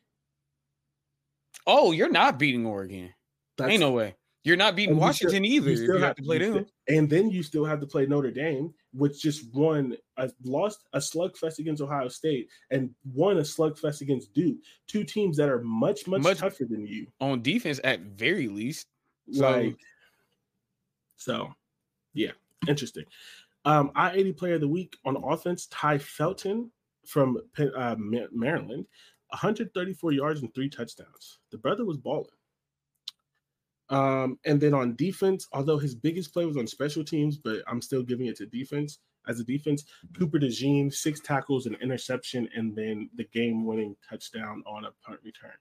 Oh you're not beating oregon. That's, ain't no way. You're not beating you still- washington either you still you have to play them. and then you still have to play Notre Dame, which just won a lost a slugfest against Ohio State and won a slugfest against Duke. Two teams that are much much, Much- tougher than you. on defense at very least. So- like so yeah interesting. Um i-80 player of the week on offense tai felton from uh, maryland 134 yards and three touchdowns the brother was balling um and then on defense although his biggest play was on special teams but i'm still giving it to defense as a defense cooper DeJean, six tackles and interception and then the game-winning touchdown on a punt return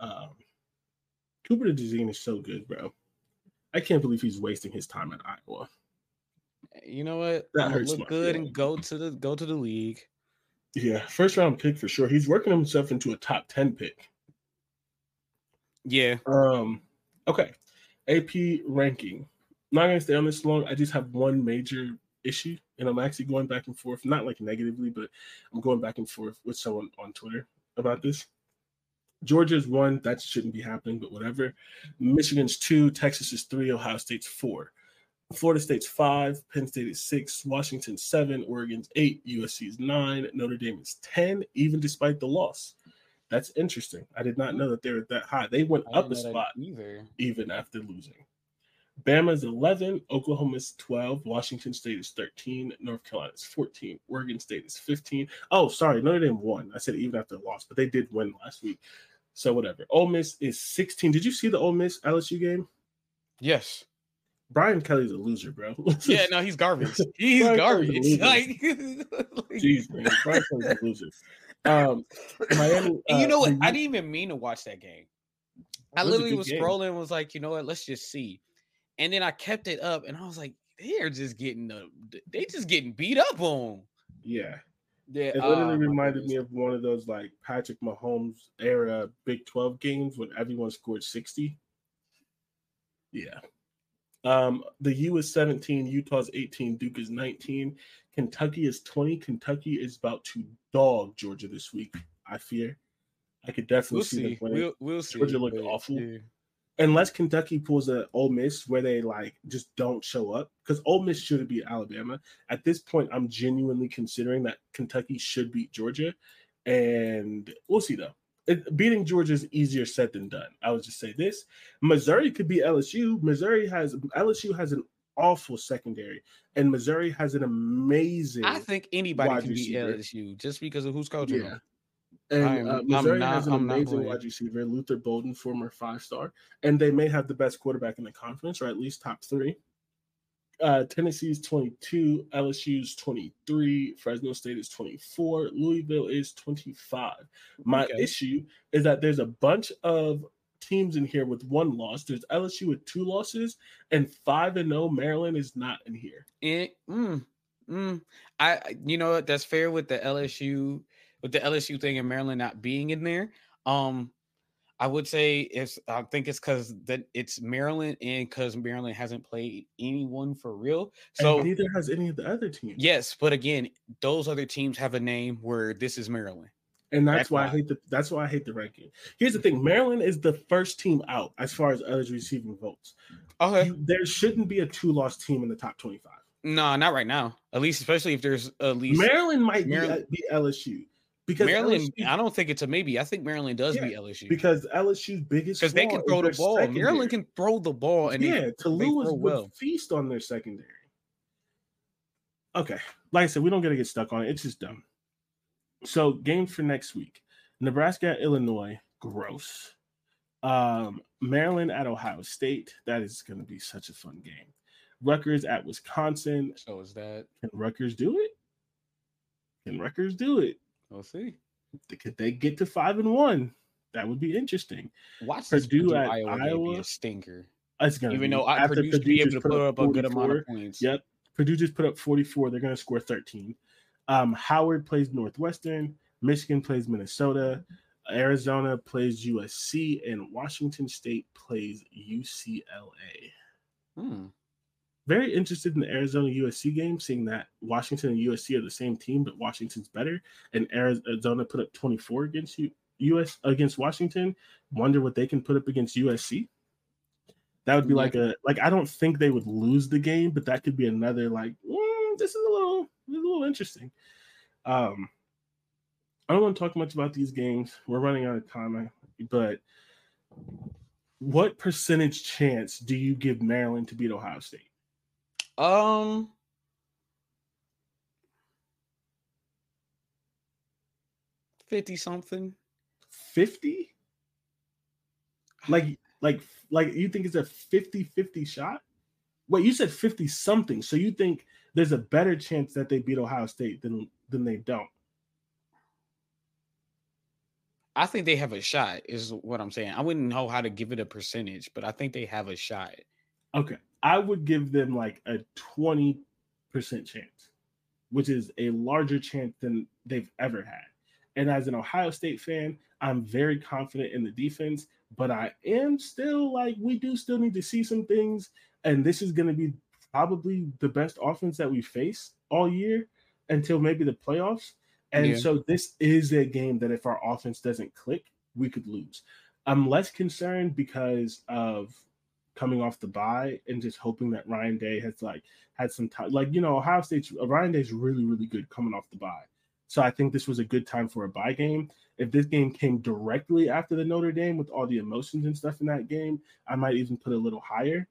um Cooper DeJean is so good, bro. I can't believe he's wasting his time at Iowa. you know what That hurts look good feelings. and go to the go to the league Yeah, first round pick for sure. He's working himself into a top 10 pick. yeah Um, okay. AP ranking. not gonna stay on this long. I just have one major issue, and I'm actually going back and forth, not like negatively, but I'm going back and forth with someone on Twitter about this. Georgia's one, that shouldn't be happening, but whatever. Michigan's two, Texas is three, Ohio State's four. Florida State's five, Penn State is six, Washington seven, Oregon's eight, USC is nine, Notre Dame is 10, even despite the loss. That's interesting. I did not know that they were that high. They went up a didn't know that spot either. even after losing. Bama's 11, Oklahoma's 12, Washington State is 13, North Carolina is 14, Oregon State is 15. Oh, sorry, Notre Dame won. I said even after the loss, but they did win last week. So whatever. Ole Miss is 16. Did you see the Ole Miss LSU game? Yes. Brian Kelly's a loser, bro. Yeah, no, he's garbage. He's Brian garbage. Like, Jeez, man. Brian Kelly's a loser. Um, Miami. And you uh, know what? I didn't even mean to watch that game. I literally was game. scrolling and was like, you know what? Let's just see. And then I kept it up and I was like, they're just getting the they just getting beat up on. Yeah. Yeah, It oh literally my reminded me of one of those like Patrick Mahomes era Big 12 games when everyone scored 60. Yeah. Um, the U is 17, Utah's 18, Duke is 19, Kentucky is 20. Kentucky is about to dog Georgia this week. I fear. I could definitely We'll see, see. them winning. We'll, we'll see. Georgia looked but, awful. yeah. Unless Kentucky pulls a Ole Miss where they like just don't show up, because Ole Miss should beat Alabama. At this point, I'm genuinely considering that Kentucky should beat Georgia, and we'll see though. It, beating Georgia is easier said than done. I would just say this: Missouri could be LSU. Missouri has LSU has an awful secondary, and Missouri has an amazing. I think anybody can beat. LSU just because of who's coaching Yeah. them. And I'm- uh, Missouri not- has an I'm amazing wide receiver, Luther Burden, former five star, and they may have the best quarterback in the conference, or at least top three. Uh, Tennessee's 22, LSU's 23, Fresno State is 24, Louisville is 25. My Okay. issue is that there's a bunch of teams in here with one loss. There's LSU with two losses, and 5 and 0 Maryland is not in here. It, mm, mm, I, I- you know, what, that's fair with the LSU, with the LSU thing and Maryland not being in there. Um, I would say it's, I think it's because that it's Maryland and because Maryland hasn't played anyone for real. So and neither has any of the other teams. yes, but again, those other teams have a name where this is Maryland. And that's, That's why I hate the that's why I hate the ranking. Here's the thing: Maryland is the first team out as far as others receiving votes. Okay, You- there shouldn't be a two-loss team in the top 25. no, not right now. At least, especially if there's at least Maryland might be, Maryland- uh, be LSU because Maryland. LSU I don't think it's a maybe. I think Maryland does Yeah, beat LSU because LSU's biggest because they can throw the ball. secondary. Maryland can throw the ball, and they- yeah, Taulia throw would well. feast on their secondary. Okay, like I said, we don't gotta get stuck on it. It's just dumb. So games for next week: Nebraska at Illinois, gross. Um, Maryland at Ohio State. That is going to be such a fun game. Rutgers at Wisconsin. so is that. Can Rutgers do it? Can Rutgers do it? We'll see. Could they get to five and one? That would be interesting. Watch this Purdue Purdue at Iowa, game be a stinker. It's gonna Even be- though I, after Purdue should be able just to put up a good amount of points. Yep. Purdue just put up 44. They're going to score 13. Um, Howard plays Northwestern. Michigan plays Minnesota. Arizona plays USC. And Washington State plays UCLA. Hmm. Very interested in the Arizona USC game, seeing that Washington and USC are the same team, but Washington's better. And Arizona put up 24 against you. US against Washington. Wonder what they can put up against USC. That would be Yeah. like a like I don't think they would lose the game, but that could be another like mm, this is a little this is a little interesting. Um, I don't want to talk much about these games. We're running out of time, but what percentage chance do you give Maryland to beat Ohio State? Um. Fifty something. 50 like like like you think it's a 50-50 shot wait you said 50 something so you think there's a better chance that they beat ohio state than than they don't I think they have a shot. Is what I'm saying. I wouldn't know how to give it a percentage, but I think they have a shot. okay i would give them like a 20% chance which is a larger chance than they've ever had. And as an ohio state fan i'm very confident in the defense but i am still like we do still need to see some things and this is going to be probably the best offense that we face all year until maybe the playoffs. And Yeah. so this is a game that if our offense doesn't click we could lose. I'm less concerned because of coming off the bye and just hoping that Ryan Day has like had some time. Like you know, Ohio State's uh, Ryan Day's really really good coming off the bye, so I think this was a good time for a bye game. If this game came directly after the Notre Dame with all the emotions and stuff in that game, I might even put a little higher.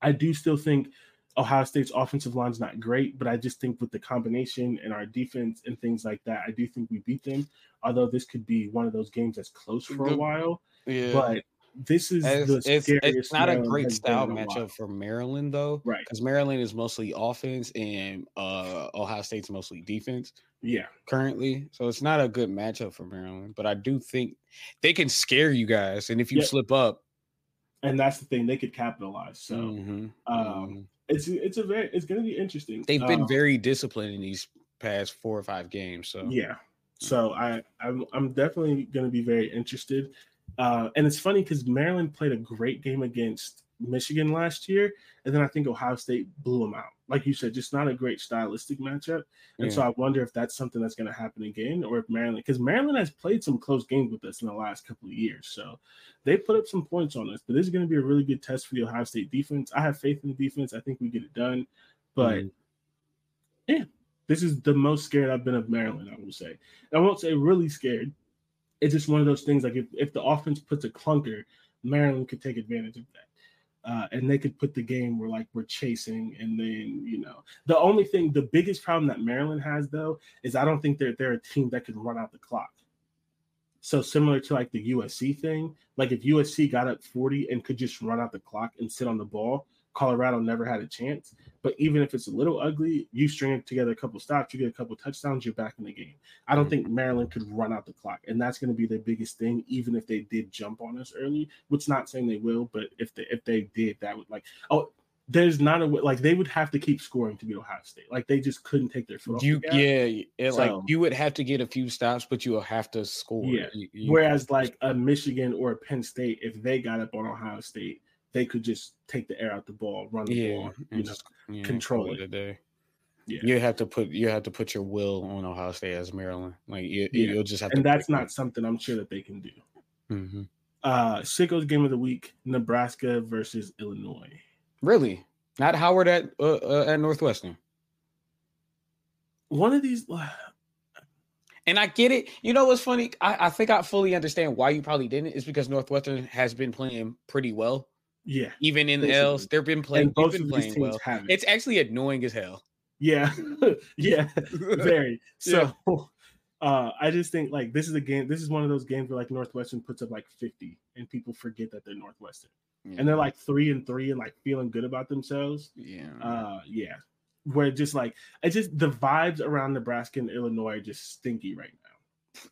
I do still think Ohio State's offensive line's not great, but I just think with the combination and our defense and things like that, I do think we beat them. Although this could be one of those games that's close for a while, Yeah. but this is It's, it's, it's not a great style in a while. matchup for Maryland though, right? because Maryland is mostly offense and uh Ohio State's mostly defense Yeah, currently. So it's not a good matchup for Maryland. But I do think they can scare you guys, and if you slip up, and that's the thing they could capitalize. So mhm, um, mhm. it's it's a very it's going to be interesting. they've been Um, very disciplined in these past four or five games. So yeah. So I I'm, I'm definitely going to be very interested. Uh, and it's funny because Maryland played a great game against Michigan last year, and then I think Ohio State blew them out. Like you said, just not a great stylistic matchup. And yeah. so I wonder if that's something that's going to happen again, or if Maryland, because Maryland has played some close games with us in the last couple of years, so they put up some points on us. But this is going to be a really good test for the Ohio State defense. I have faith in the defense. I think we get it done. But mm-hmm. yeah, this is the most scared I've been of Maryland. I will say. I won't say really scared. It's just one of those things. Like if, if the offense puts a clunker, Maryland could take advantage of that uh, and they could put the game where like we're chasing, and then you know the only thing, the biggest problem that Maryland has though is I don't think they're they're a team that could run out the clock. So similar to like the USC thing, like if USC got up 40 and could just run out the clock and sit on the ball, Colorado never had a chance. But even if it's a little ugly, you string together a couple stops, you get a couple touchdowns, you're back in the game. I don't mm-hmm. think Maryland could run out the clock, and that's going to be their biggest thing. Even if they did jump on us early, which not saying they will, but if they if they did, that would like oh. There's not a like they would have to keep scoring to beat Ohio State. Like they just couldn't take their foot off. You the yeah, it, so, like you would have to get a few stops, but you will have to score. Yeah. You, you, Whereas like a Michigan or a Penn State, if they got up on Ohio State, they could just take the air out the ball, run the yeah, ball, you know, just, yeah, control it. Day. Yeah. You have to put you have to put your will on Ohio State as Maryland. Like you, yeah. you'll just have and that's not something I'm sure that they can do. Mm-hmm. Uh Sicko's game of the week: Nebraska versus Illinois. Really? Not Howard at uh, uh, at Northwestern. One of these. And I get it. You know what's funny? I, I think I fully understand why you probably didn't. It's because Northwestern has been playing pretty well. Yeah. Even in the L's, they've been playing. both been playing well. It's actually annoying as hell. Yeah. yeah. Very. So yeah. uh I just think like this is a game. This is one of those games where like Northwestern puts up like 50 and people forget that they're Northwestern. Yeah. And they're like three and three and like feeling good about themselves. Yeah. Uh yeah. Where just like it's just the vibes around Nebraska and Illinois are just stinky right now.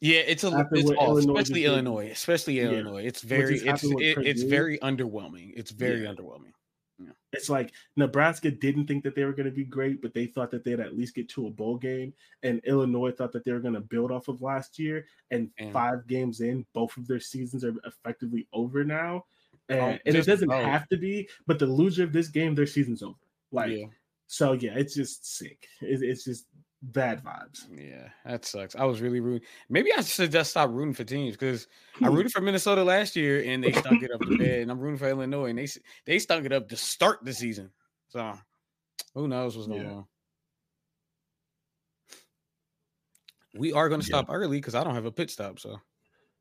Yeah, it's a it's all, especially Illinois, especially yeah. Illinois. It's very it's it, it's very underwhelming. It's very yeah. underwhelming. Yeah. It's like Nebraska didn't think that they were going to be great, but they thought that they'd at least get to a bowl game. And Illinois thought that they were going to build off of last year. And, and, five games in, both of their seasons are effectively over now. And, oh, and it doesn't oh. have to be, but the loser of this game, their season's over. Like, yeah. so yeah, it's just sick. It, it's just bad vibes. Yeah, that sucks. I was really rooting. Maybe I should just stop rooting for teams because I rooted for Minnesota last year and they stunk it up the bed, and I'm rooting for Illinois and they they stunk it up to start the season. So who knows what's going yeah. on. We are going to stop yeah. early because I don't have a pit stop. So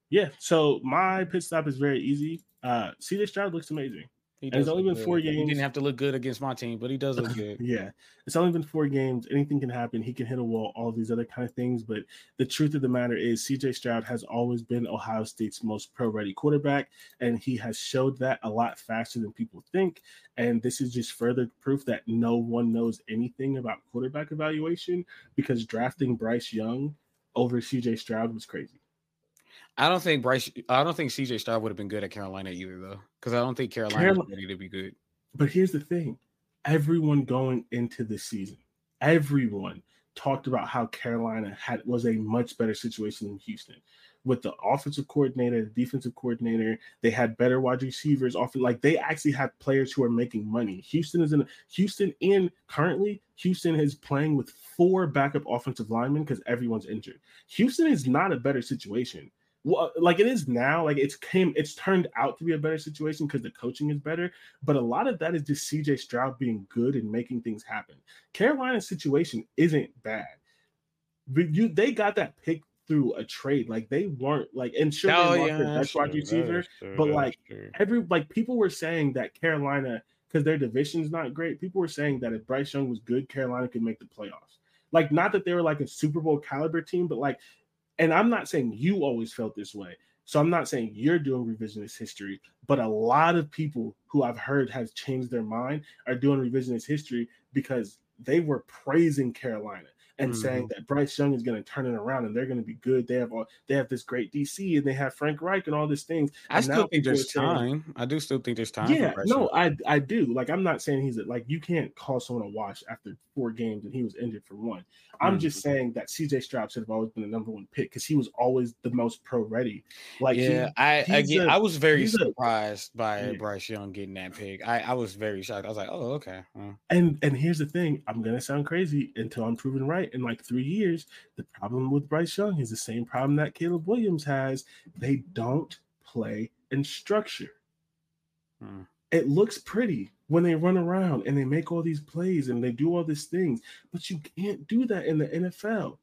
yeah, so my pit stop is very easy. Uh, see this Stroud looks amazing. He it's only been good. four games. He didn't have to look good against my team, but he does look good. yeah, it's only been four games. Anything can happen. He can hit a wall. All these other kind of things. But the truth of the matter is, CJ Stroud has always been Ohio State's most pro-ready quarterback, and he has showed that a lot faster than people think. And this is just further proof that no one knows anything about quarterback evaluation because drafting Bryce Young over CJ Stroud was crazy. I don't think Bryce. I don't think CJ Stroud would have been good at Carolina either, though, because I don't think Carolina Carolina ready to be good. But here's the thing: everyone going into the season, everyone talked about how Carolina had was a much better situation than Houston. With the offensive coordinator, the defensive coordinator, they had better wide receivers. Often, like they actually had players who are making money. Houston is in Houston, and currently Houston is playing with four backup offensive linemen because everyone's injured. Houston is not a better situation Uh, like it is now, like it's came, it's turned out to be a better situation because the coaching is better. But a lot of that is just CJ Stroud being good and making things happen. Carolina's situation isn't bad. But you they got that pick through a trade. Like they weren't like and sure oh, they yeah, their best wide receiver, but like every like people were saying that Carolina, because their division's not great, people were saying that if Bryce Young was good, Carolina could make the playoffs. Like not that they were like a Super Bowl caliber team, but like and I'm not saying you always felt this way. So I'm not saying you're doing revisionist history, but a lot of people who I've heard has changed their mind are doing revisionist history because they were praising Carolina. And Mhm. saying that Bryce Young is going to turn it around and they're going to be good. They have all they have this great DC and they have Frank Reich and all these things. I And still think there's saying- time. I do still think there's time. Yeah, no, I I do. Like I'm not saying he's a, like you can't call someone a wash after four games and he was injured for one. I'm just Mm-hmm. saying that CJ Stroud should have always been the number one pick because he was always the most pro ready. Like he- yeah, I he's again, a- I was very he's a- surprised by Yeah. Bryce Young getting that pick. I, I was very shocked. I was like, oh, okay. And and here's the thing, I'm gonna sound crazy until I'm proven right. In like three years, the problem with Bryce Young is the same problem that Caleb Williams has. They don't play in structure. Hmm. It looks pretty when they run around and they make all these plays and they do all these things, but you can't do that in the NFL.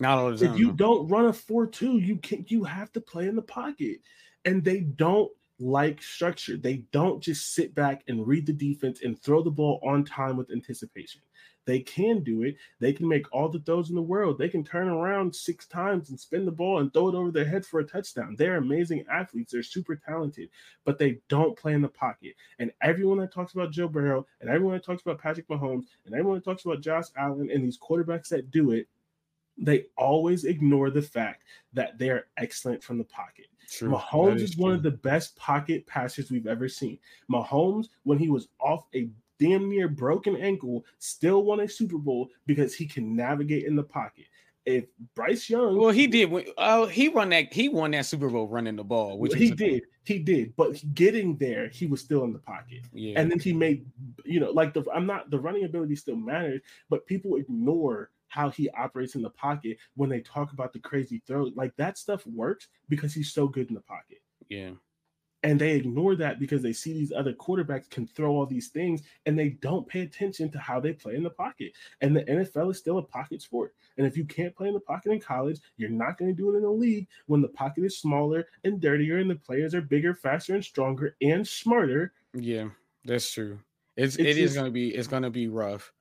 Not time. If you don't run a 4-2, you can't. you have to play in the pocket. And they don't like structure. They don't just sit back and read the defense and throw the ball on time with anticipation. They can do it. They can make all the throws in the world. They can turn around six times and spin the ball and throw it over their head for a touchdown. They're amazing athletes. They're super talented, but they don't play in the pocket. And everyone that talks about Joe Burrow and everyone that talks about Patrick Mahomes and everyone that talks about Josh Allen and these quarterbacks that do it, they always ignore the fact that they're excellent from the pocket. True. That Mahomes is, one true. of the best pocket passers we've ever seen. Mahomes, when he was off a damn near broken ankle, still won a Super Bowl because he can navigate in the pocket. If Bryce Young, Well, he did. Oh, he won that. He won that Super Bowl running the ball, which he did, he did, but getting there, he was still in the pocket. Yeah, and then he made you know like the i'm not the running ability still matters but people ignore how he operates in the pocket when they talk about the crazy throw like that stuff works because he's so good in the pocket yeah. And they ignore that because they see these other quarterbacks can throw all these things and they don't pay attention to how they play in the pocket and the nfl is still a pocket sport and if you can't play in the pocket in college you're not going to do it in the league when the pocket is smaller and dirtier and the players are bigger faster and stronger and smarter Yeah, that's true. It's, It's it is gonna be it's gonna be rough.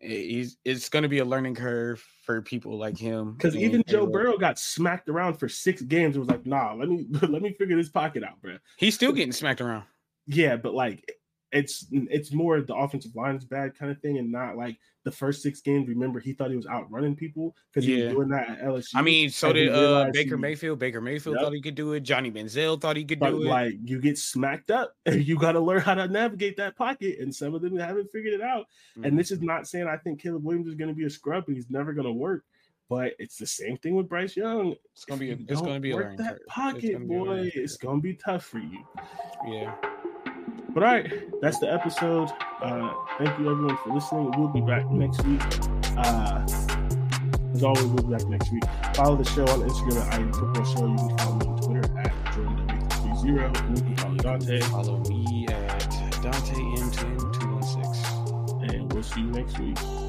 Eh, he's it's gonna be a learning curve for people like him. Because even Joe. Burrow got smacked around for six games. It was like, nah, let me let me figure this pocket out, bro. he's still getting smacked around. Yeah, but like it's it's more the offensive line is bad kind of thing, and not like the first six games. Remember, he thought he was outrunning people because he Yeah. was doing that at LSU. I mean, so did uh, Baker he- Mayfield. Baker Mayfield Yep. thought he could do it. Johnny Manziel thought he could but do it. like you get smacked up, and you got to learn how to navigate that pocket. And some of them haven't figured it out. Mhm. And this is not saying I think Caleb Williams is going to be a scrub and he's never going to work. But it's the same thing with Bryce Young. it's gonna be a, it's gonna be a that curve. It's pocket, a boy. It's gonna be tough for you. Yeah. But all right, that's the episode. Uh, thank you everyone for listening. We'll be back next week. Uh, as always, we'll be back next week. Follow the show on Instagram at I-80 Football Show. You can follow me on Twitter at JordanW30. And you can follow Dante. Follow me at Dante M10 216. And we'll see you next week.